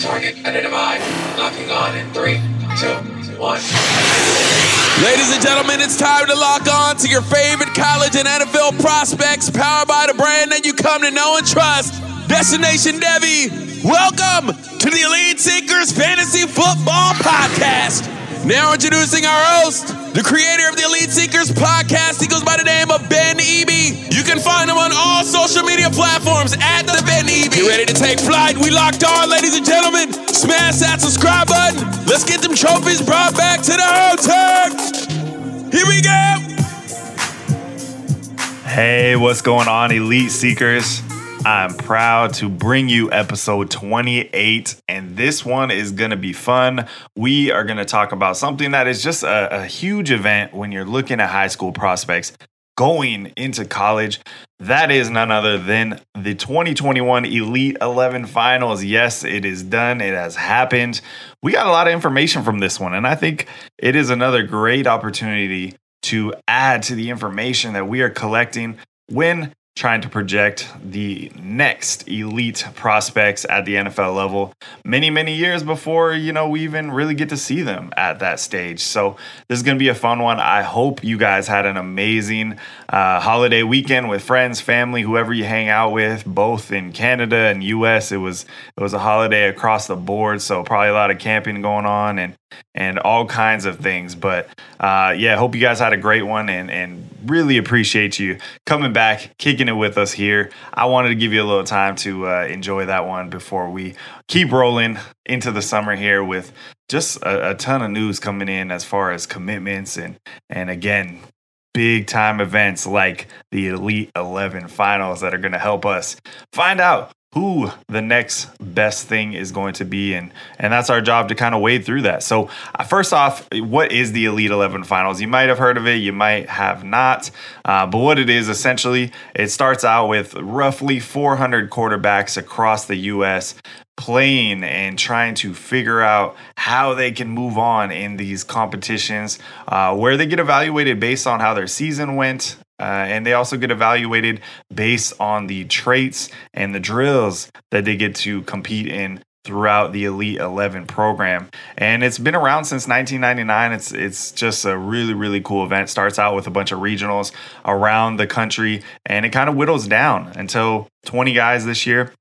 Target identified. Locking on in three, two, one. Ladies and gentlemen, it's time to lock on to your favorite college and NFL prospects powered by the brand that you come to know and trust. Destination Devy, welcome to the Elite Seekers Fantasy Football Podcast. Now introducing our host, the creator of the Elite Seekers podcast. He goes by the name of Ben Eby. You can find him on all social media platforms at the Ben Eby. Get ready to take flight. We locked on, ladies and gentlemen. Smash that subscribe button. Let's get them trophies brought back to the hotel. Here we go. Hey, what's going on, Elite Seekers? I'm proud to bring you episode 28, and this one is going to be fun. We are going to talk about something that is just a, a, huge event when you're looking at high school prospects going into college. That is none other than the 2021 Elite 11 Finals. Yes, it is done, it has happened. We got a lot of information from this one, and I think it is another great opportunity to add to the information that we are collecting when trying to project the next elite prospects at the NFL level many, many years before, you know, we even really get to see them at that stage. So this is going to be a fun one. I hope you guys had an amazing uh, holiday weekend with friends, family, whoever you hang out with, both in Canada and US. It was, it was a holiday across the board. So probably a lot of camping going on and, and all kinds of things. But uh, yeah, hope you guys had a great one and, and really appreciate you coming back, kicking it with us here. I wanted to give you a little time to uh, enjoy that one before we keep rolling into the summer here with just a, a ton of news coming in as far as commitments and and again big time events like the Elite 11 finals that are going to help us find out who the next best thing is going to be and and that's our job to kind of wade through that. So uh, first off what is the elite 11 finals? You might have heard of it you might have not uh, but what it is essentially it starts out with roughly 400 quarterbacks across the us playing and trying to figure out how they can move on in these competitions uh, where they get evaluated based on how their season went uh, and they also get evaluated based on the traits and the drills that they get to compete in throughout the Elite 11 program. And it's been around since 1999. It's it's just a really really cool event. Starts out with a bunch of regionals around the country and it kind of whittles down until 20 guys this year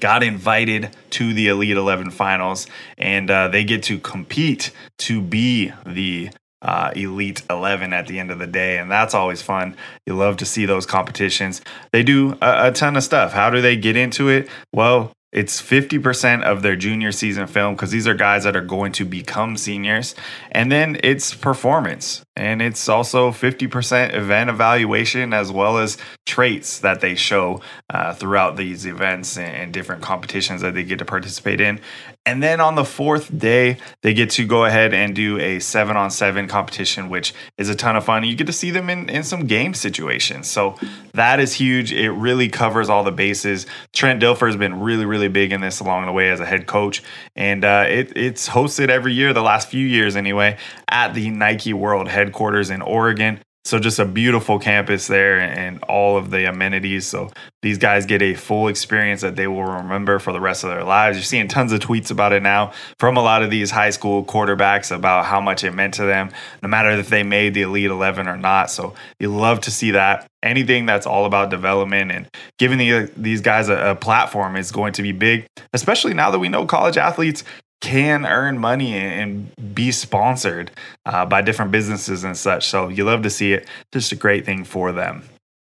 got invited to the Elite 11 finals and uh, they get to compete to be the uh, Elite 11 at the end of the day. And that's always fun. You love to see those competitions. They do a, a ton of stuff. How do they get into it? Well, it's 50% of their junior season film because these are guys that are going to become seniors. And then it's performance. And it's also 50% event evaluation as well as traits that they show uh, throughout these events and, and different competitions that they get to participate in. And then on the fourth day, they get to go ahead and do a seven on seven competition, which is a ton of fun. You get to see them in, in some game situations. So that is huge. It really covers all the bases. Trent Dilfer has been really, really big in this along the way as a head coach. And uh, it, it's hosted every year, the last few years anyway, at the Nike World headquarters in Oregon. So just a beautiful campus there and all of the amenities. So these guys get a full experience that they will remember for the rest of their lives. You're seeing tons of tweets about it now from a lot of these high school quarterbacks about how much it meant to them, no matter if they made the Elite 11 or not. So you love to see that. Anything that's all about development and giving the, these guys a, a platform is going to be big, especially now that we know college athletes can earn money and be sponsored uh, by different businesses and such. So you love to see it. Just a great thing for them.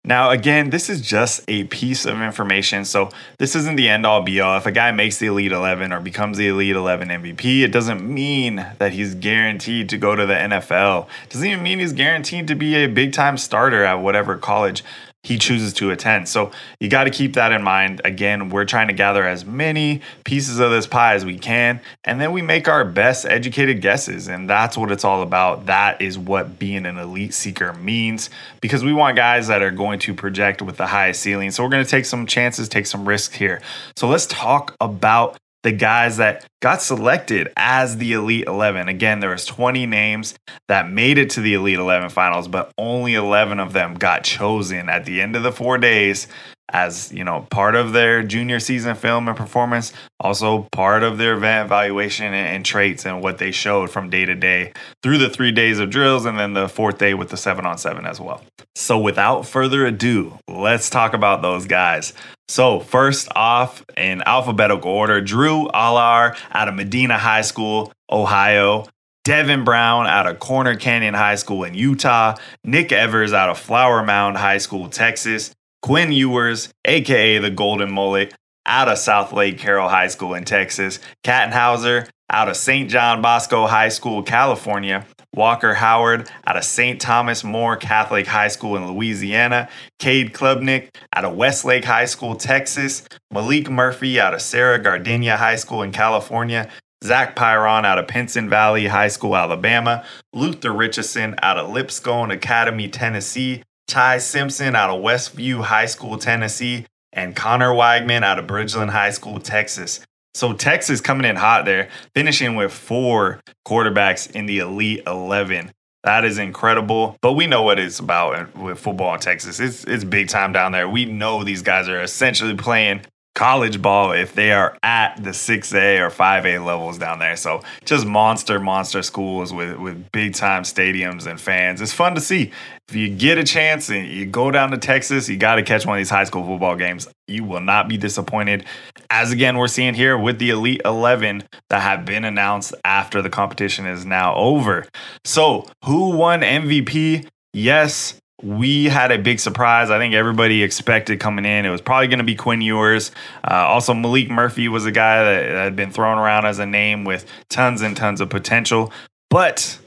Now, again, this is just a piece of information. So, this isn't the end all be all. If a guy makes the Elite 11 or becomes the Elite 11 MVP, it doesn't mean that he's guaranteed to go to the NFL. It doesn't even mean he's guaranteed to be a big time starter at whatever college he chooses to attend. So you got to keep that in mind. Again, we're trying to gather as many pieces of this pie as we can, and then we make our best educated guesses. And that's what it's all about. That is what being an elite seeker means because we want guys that are going to project with the highest ceiling. So we're going to take some chances, take some risks here. So let's talk about the guys that got selected as the Elite 11. Again, there was 20 names that made it to the Elite 11 finals, but only 11 of them got chosen at the end of the 4 days as you know part of their junior season film and performance also part of their event evaluation and, and, traits and what they showed from day to day through the three days of drills and then the fourth day with the seven on seven as well. So without further ado let's talk about those guys. So first off in alphabetical order drew allar out of medina high school ohio Devin Brown out of Corner Canyon High School in Utah, Nick Evers out of Flower Mound High School, Texas, Quinn Ewers, aka the Golden Mullet, out of Southlake Carroll High School in Texas, Katin Houser out of St. John Bosco High School, California, Walker Howard out of St. Thomas More Catholic High School in Louisiana, Cade Klubnik out of Westlake High School, Texas, Maalik Murphy out of Serra Gardena High School in California, Zach Pyron out of Pinson Valley High School, Alabama, Luther Richesson out of Lipscomb Academy, Tennessee, Ty Simpson out of Westview High School, Tennessee, and Conner Weigman out of Bridgeland High School, Texas. So Texas coming in hot there, finishing with four quarterbacks in the Elite 11. That is incredible. But we know what it's about with football in Texas. It's it's big time down there. We know these guys are essentially playing college ball if they are at the 6A or 5A levels down there. So just monster, monster schools with, with big time stadiums and fans. It's fun to see. If you get a chance and you go down to Texas, you got to catch one of these high school football games. You will not be disappointed. As again, we're seeing here with the Elite 11 that have been announced after the competition is now over. So, who won MVP? Yes, we had a big surprise. I think everybody expected coming in. It was probably going to be Quinn Ewers. Uh, also, Maalik Murphy was a guy that had been thrown around as a name with tons and tons of potential. But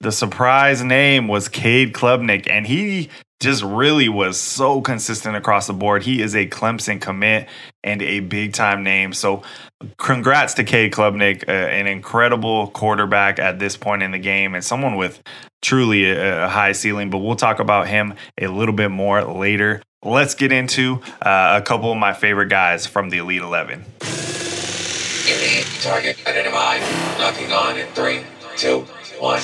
the surprise name was Cade Klubnik, and he just really was so consistent across the board. He is a Clemson commit and a big time name. So, congrats to Cade Klubnik, uh, an incredible quarterback at this point in the game and someone with truly a, a, high ceiling. But we'll talk about him a little bit more later. Let's get into uh, a couple of my favorite guys from the Elite 11. Unit target identified. Locking on in three, two, one.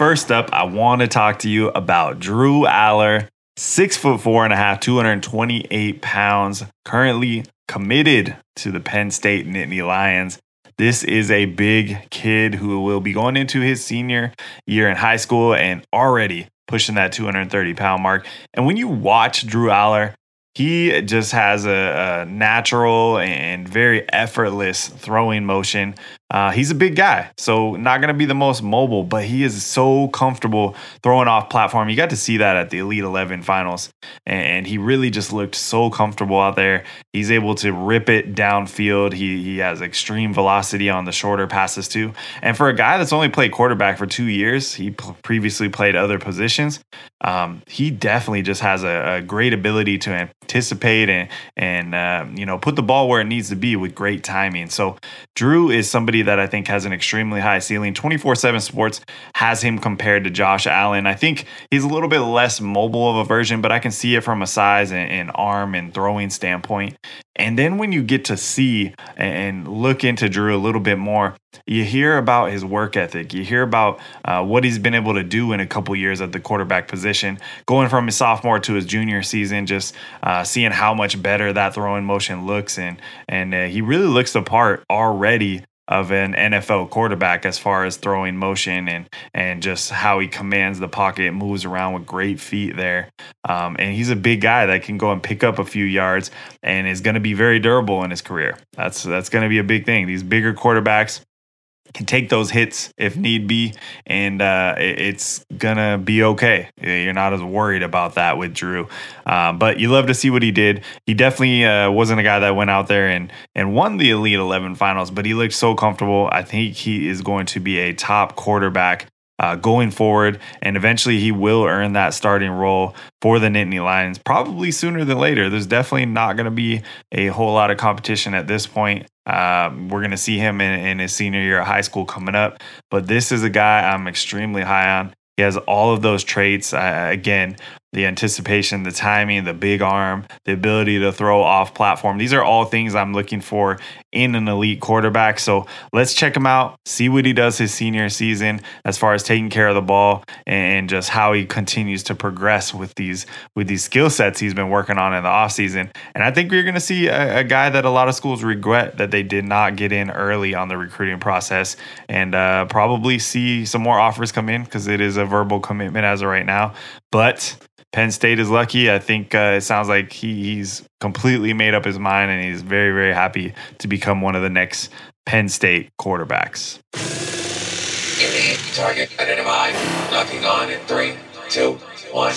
First up, I want to talk to you about Drew Allar, six foot four and a half, 228 pounds, currently committed to the Penn State Nittany Lions. This is a big kid who will be going into his senior year in high school and already pushing that 230 pound mark. And when you watch Drew Allar, he just has a, a, natural and very effortless throwing motion. Uh, he's a big guy, so not going to be the most mobile, but he is so comfortable throwing off platform. You got to see that at the Elite 11 finals, and he really just looked so comfortable out there. He's able to rip it downfield. He, he has extreme velocity on the shorter passes, too. And for a guy that's only played quarterback for two years, he p- previously played other positions. Um, he definitely just has a, a great ability to anticipate and, and uh, you know, put the ball where it needs to be with great timing. So, Drew is somebody that I think has an extremely high ceiling. 24 7 Sports has him compared to Josh Allen. I think he's a little bit less mobile of a version, but I can see it from a size and, and arm and throwing standpoint. And then when you get to see and look into Drew a little bit more, you hear about his work ethic. You hear about uh, what he's been able to do in a couple years at the quarterback position, going from his sophomore to his junior season, just uh, seeing how much better that throwing motion looks, and and uh, he really looks the part already of an NFL quarterback as far as throwing motion and and just how he commands the pocket, moves around with great feet there. Um, and he's a big guy that can go and pick up a few yards and is going to be very durable in his career. That's that's going to be a big thing. These bigger quarterbacks can take those hits if need be, and uh, it's gonna be okay. You're not as worried about that with Drew, um, but you love to see what he did. He definitely uh, wasn't a guy that went out there and and won the Elite Eleven finals, but he looked so comfortable. I think he is going to be a top quarterback uh, going forward, and eventually he will earn that starting role for the Nittany Lions, probably sooner than later. There's definitely not going to be a whole lot of competition at this point. Um, we're going to see him in, in his senior year of high school coming up, but this is a guy I'm extremely high on. He has all of those traits. Uh, again, the anticipation, the timing, the big arm, the ability to throw off platform. These are all things I'm looking for in an elite quarterback. So let's check him out, see what he does his senior season as far as taking care of the ball and just how he continues to progress with these with these skill sets he's been working on in the offseason. And I think we're going to see a, a, guy that a lot of schools regret that they did not get in early on the recruiting process and uh, probably see some more offers come in because it is a verbal commitment as of right now. But Penn State is lucky. I think uh, it sounds like he, he's completely made up his mind and he's very, very happy to become one of the next Penn State quarterbacks. Unique target identified. Locking on in three, two, one.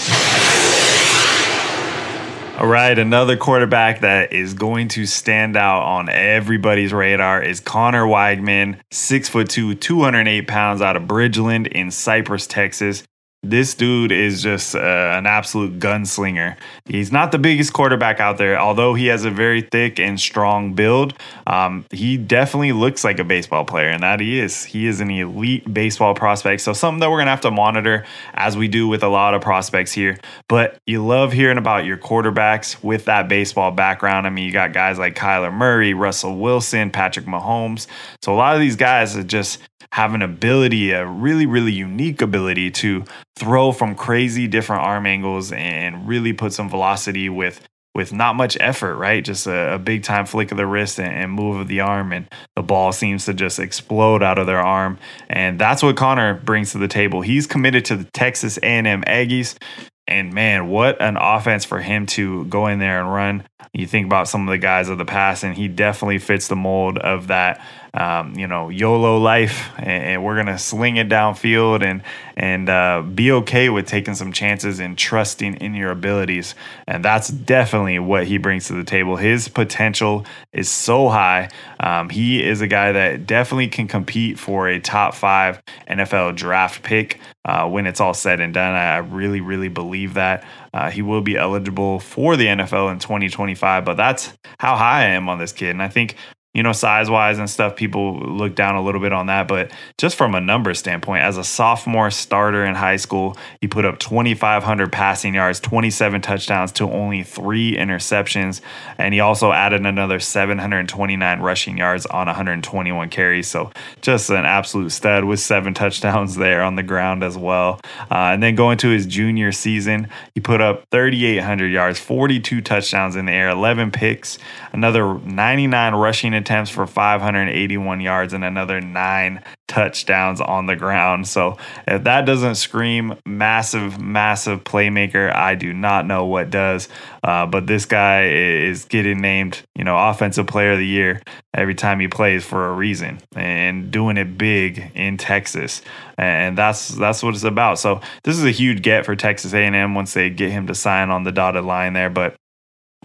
All right, another quarterback that is going to stand out on everybody's radar is Conner Weigman, six foot two, 208 pounds out of Bridgeland in Cypress, Texas. This dude is just uh, an absolute gunslinger. He's not the biggest quarterback out there, although he has a very thick and strong build. Um, he definitely looks like a baseball player, and that he is. He is an elite baseball prospect. So, something that we're going to have to monitor as we do with a lot of prospects here. But you love hearing about your quarterbacks with that baseball background. I mean, you got guys like Kyler Murray, Russell Wilson, Patrick Mahomes. So, a lot of these guys are just have an ability, a really, really unique ability to throw from crazy different arm angles and really put some velocity with with not much effort, right? Just a, a big time flick of the wrist and, and, move of the arm, and the ball seems to just explode out of their arm. And that's what Conner brings to the table. He's committed to the Texas A&M Aggies. And man, what an offense for him to go in there and run. You think about some of the guys of the past, and he definitely fits the mold of that um, you know, YOLO life, and, we're gonna sling it downfield and and uh, be okay with taking some chances and trusting in your abilities. And that's definitely what he brings to the table. His potential is so high. Um, he is a guy that definitely can compete for a top five NFL draft pick uh, when it's all said and done. I really, really believe that. Uh, he will be eligible for the NFL in 2025, but that's how high I am on this kid. And I think you know, size wise and stuff, people look down a little bit on that. But just from a number standpoint, as a sophomore starter in high school, he put up 2,500 passing yards, 27 touchdowns to only three interceptions. And he also added another 729 rushing yards on 121 carries. So just an absolute stud with seven touchdowns there on the ground as well. Uh, and then going to his junior season, he put up 3,800 yards, 42 touchdowns in the air, 11 picks, another 99 rushing attempts for 581 yards and another nine touchdowns on the ground. So if that doesn't scream massive, massive playmaker, I do not know what does. Uh, but this guy is getting named, you know, offensive player of the year every time he plays for a reason and doing it big in Texas. And that's that's what it's about. So this is a huge get for Texas A&M once they get him to sign on the dotted line there. But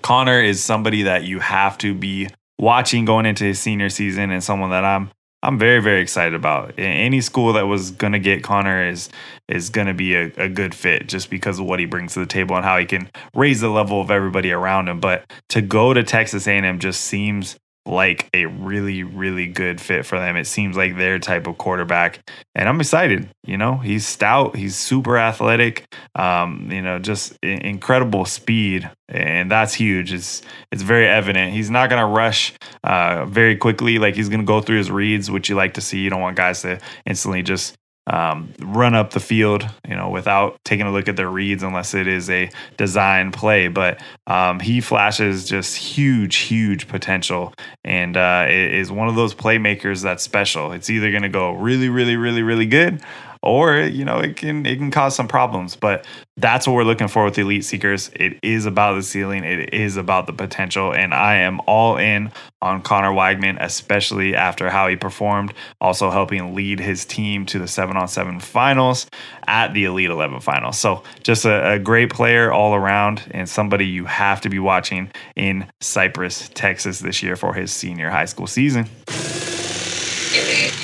Conner is somebody that you have to be watching going into his senior season and someone that I'm I'm very very excited about. Any school that was going to get Conner is is going to be a, a good fit just because of what he brings to the table and how he can raise the level of everybody around him. But to go to Texas A&M just seems like a really, really good fit for them. It seems like their type of quarterback. And I'm excited. You know, he's stout, he's super athletic, um, you know, just incredible speed. And that's huge. It's it's very evident. He's not gonna rush uh, very quickly. Like he's gonna go through his reads, which you like to see. You don't want guys to instantly just um, run up the field, you know, without taking a look at their reads unless it is a design play. But um, he flashes just huge, huge potential and uh, is one of those playmakers that's special. It's either going to go really, really, really, really good or you know it can it can cause some problems but that's what we're looking for with elite seekers. It is about the ceiling. It is about the potential and i am all in on conner weigman especially after how he performed also helping lead his team to the 7 on 7 finals at the elite 11 finals. So just a, a great player all around and somebody you have to be watching in cypress texas this year for his senior high school season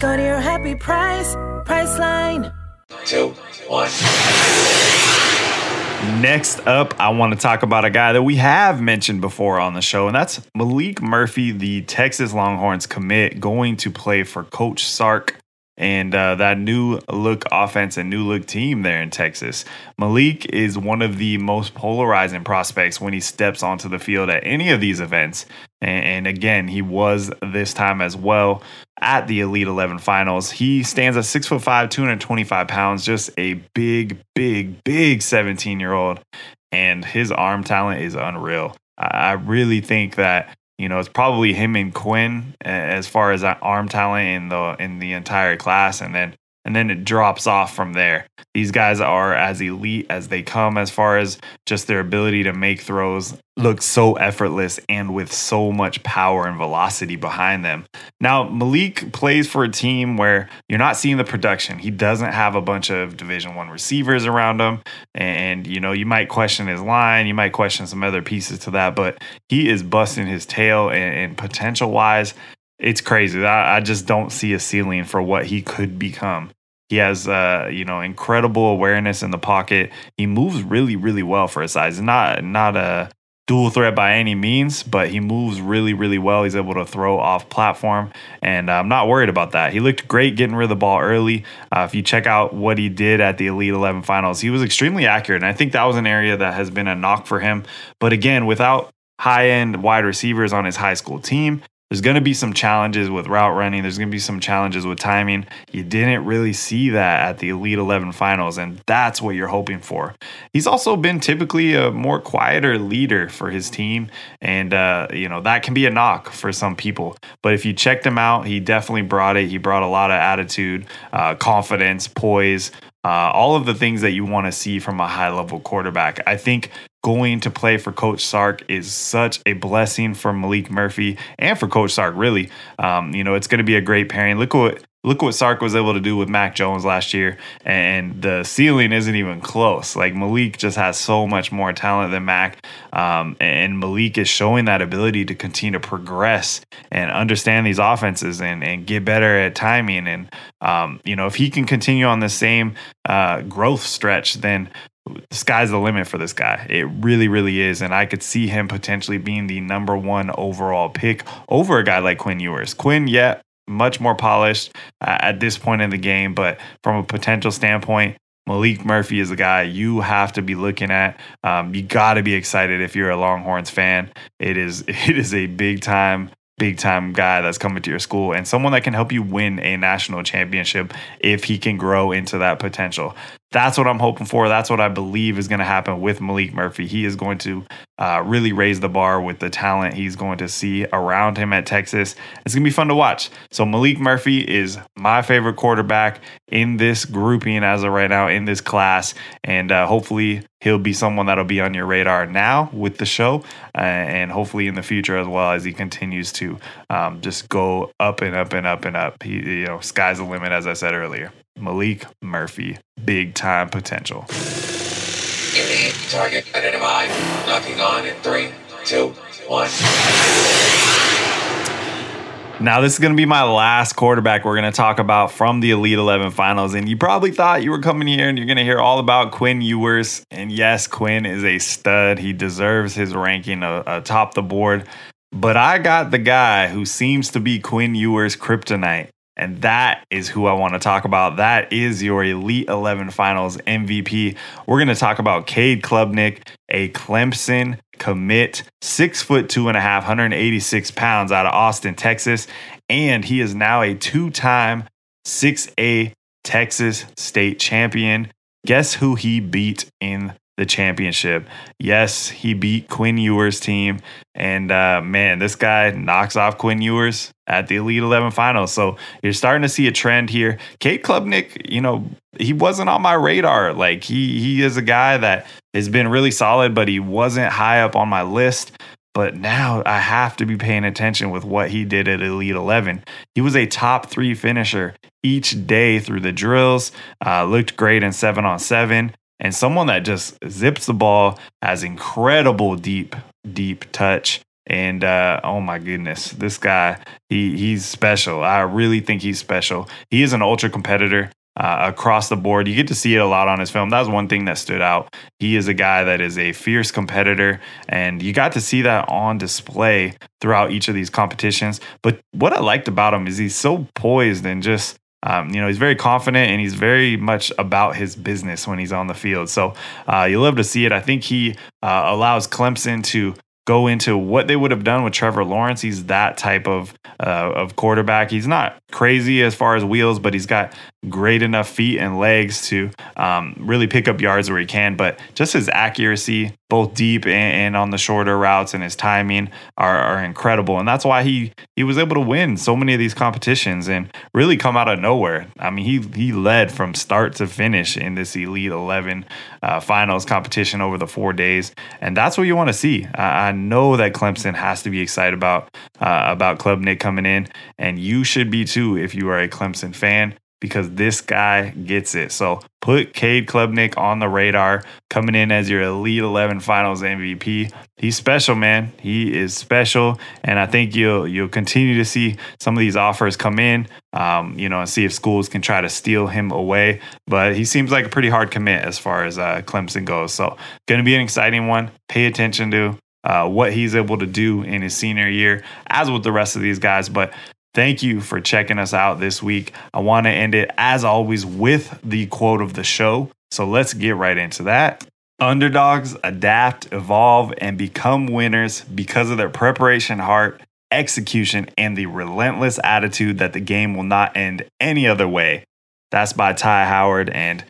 Go to your happy price, Priceline. two, one. Next up, I want to talk about a guy that we have mentioned before on the show, and that's Maalik Murphy, the Texas Longhorns commit, going to play for Coach Sark and uh, that new look offense and new look team there in Texas. Maalik is one of the most polarizing prospects when he steps onto the field at any of these events. And, again, he was this time as well at the Elite 11 finals. He stands at six foot five, 225 pounds, just a big, big, big 17 year old. And his arm talent is unreal. I I really think that you know, it's probably him and Quinn as far as arm talent in the in the entire class, and then and then it drops off from there. These guys are as elite as they come as far as just their ability to make throws look so effortless and with so much power and velocity behind them. Now, Maalik plays for a team where you're not seeing the production. He doesn't have a bunch of Division 1 receivers around him and you know, you might question his line, you might question some other pieces to that, but he is busting his tail and, and potential wise it's crazy. I, I just don't see a ceiling for what he could become. He has, uh, you know, incredible awareness in the pocket. He moves really, really well for his size. Not, not a dual threat by any means, but he moves really, really well. He's able to throw off platform, and I'm not worried about that. He looked great getting rid of the ball early. Uh, if you check out what he did at the Elite 11 finals, he was extremely accurate, and I think that was an area that has been a knock for him. But again, without high end wide receivers on his high school team, there's going to be some challenges with route running. There's going to be some challenges with timing. You didn't really see that at the Elite 11 finals, and that's what you're hoping for. He's also been typically a more quieter leader for his team, and uh, you know that can be a knock for some people. But if you checked him out, he definitely brought it. He brought a lot of attitude, uh, confidence, poise. Uh, all of the things that you want to see from a high level quarterback. I think going to play for Coach Sark is such a blessing for Maalik Murphy and for Coach Sark. Really, um, you know, it's going to be a great pairing. Look what look what Sark was able to do with Mac Jones last year, and the ceiling isn't even close. Like Maalik just has so much more talent than Mac, um, and Maalik is showing that ability to continue to progress and understand these offenses and and get better at timing. And um, you know, if he can continue on the same uh, growth stretch, then the sky's the limit for this guy. It really, really is. And I could see him potentially being the number one overall pick over a guy like Quinn Ewers. Quinn, yeah, much more polished uh, at this point in the game, but from a potential standpoint, Maalik Murphy is a guy you have to be looking at. Um, you got to be excited if you're a Longhorns fan. It is it is a big time big time guy that's coming to your school and someone that can help you win a national championship if he can grow into that potential. That's what I'm hoping for. That's what I believe is going to happen with Maalik Murphy. He is going to uh, really raise the bar with the talent he's going to see around him at Texas. It's going to be fun to watch. So, Maalik Murphy is my favorite quarterback in this grouping as of right now in this class. And uh, hopefully, he'll be someone that'll be on your radar now with the show uh, and hopefully in the future as well as he continues to um, just go up and up and up and up. He, you know, sky's the limit, as I said earlier. Maalik Murphy, big time potential. Target identified. Locking on in three, two, one. Now, this is going to be my last quarterback we're going to talk about from the Elite 11 finals. And you probably thought you were coming here and you're going to hear all about Quinn Ewers. And yes, Quinn is a stud. He deserves his ranking uh, atop the board. But I got the guy who seems to be Quinn Ewers' kryptonite. And that is who I want to talk about. That is your Elite 11 Finals MVP. We're going to talk about Cade Klubnik, a Clemson commit, six foot two and a half, 186 pounds out of Austin, Texas. And he is now a two time 6A Texas state champion. Guess who he beat in the championship. Yes, he beat Quinn Ewers' team. And uh, man, this guy knocks off Quinn Ewers at the Elite 11 finals. So you're starting to see a trend here. Cade Klubnik, you know, he wasn't on my radar. Like he he is a guy that has been really solid, but he wasn't high up on my list. But now I have to be paying attention with what he did at Elite 11. He was a top three finisher each day through the drills, uh, looked great in seven on seven, and someone that just zips the ball, has incredible deep, deep touch. And uh, oh my goodness, this guy, he he's special. I really think he's special. He is an ultra competitor uh, across the board. You get to see it a lot on his film. That was one thing that stood out. He is a guy that is a fierce competitor, and you got to see that on display throughout each of these competitions. But what I liked about him is he's so poised and just um, you know, he's very confident and he's very much about his business when he's on the field. So uh, you love to see it. I think he uh, allows Clemson to go into what they would have done with Trevor Lawrence. He's that type of uh, of quarterback. He's not crazy as far as wheels, but he's got great enough feet and legs to um, really pick up yards where he can. But just his accuracy, both deep and, and on the shorter routes, and his timing are, are, incredible. And that's why he he was able to win so many of these competitions and really come out of nowhere. I mean, he he led from start to finish in this Elite Eleven uh, finals competition over the four days, and that's what you want to see. I, I know that Clemson has to be excited about uh, about Klubnik coming in, and you should be too if you are a Clemson fan because this guy gets it. So put Cade Klubnik on the radar, coming in as your Elite 11 Finals MVP. He's special, man. He is special, and I think you'll you'll continue to see some of these offers come in. Um, you know, and see if schools can try to steal him away. But he seems like a pretty hard commit as far as uh, Clemson goes. So, going to be an exciting one. Pay attention to. Uh, what he's able to do in his senior year, as with the rest of these guys. But Thank you for checking us out this week. I want to end it, as always, with the quote of the show. So let's get right into that. Underdogs adapt, evolve, and become winners because of their preparation, heart, execution, and the relentless attitude that the game will not end any other way. That's by Ty Howard. And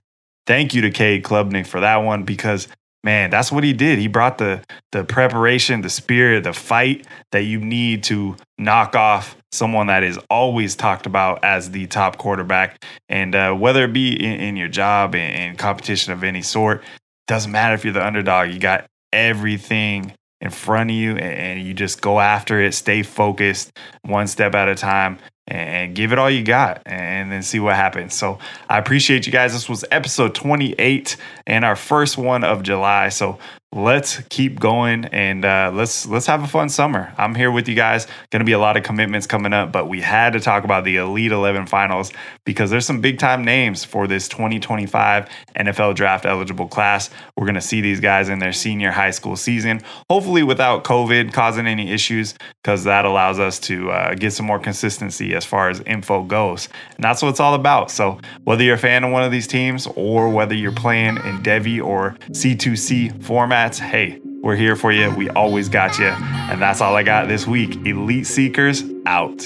thank you to Cade Klubnik for that one because man, that's what he did. He brought the the preparation, the spirit, the fight that you need to knock off someone that is always talked about as the top quarterback. And uh, whether it be in, in your job in competition of any sort, doesn't matter if you're the underdog. You got everything in front of you and you just go after it, stay focused one step at a time and give it all you got and then see what happens. So I appreciate you guys. This was episode 28 and our first one of July. So let's keep going and uh, let's let's have a fun summer. I'm here with you guys. Going to be a lot of commitments coming up, but we had to talk about the Elite 11 finals because there's some big time names for this 2025 NFL draft eligible class. We're going to see these guys in their senior high school season, hopefully without COVID causing any issues, because that allows us to uh, get some more consistency as far as info goes. And that's what it's all about. So whether you're a fan of one of these teams or whether you're playing in Devy or C2C format hey, we're here for you. We always got you. And that's all I got this week. Elite Seekers out.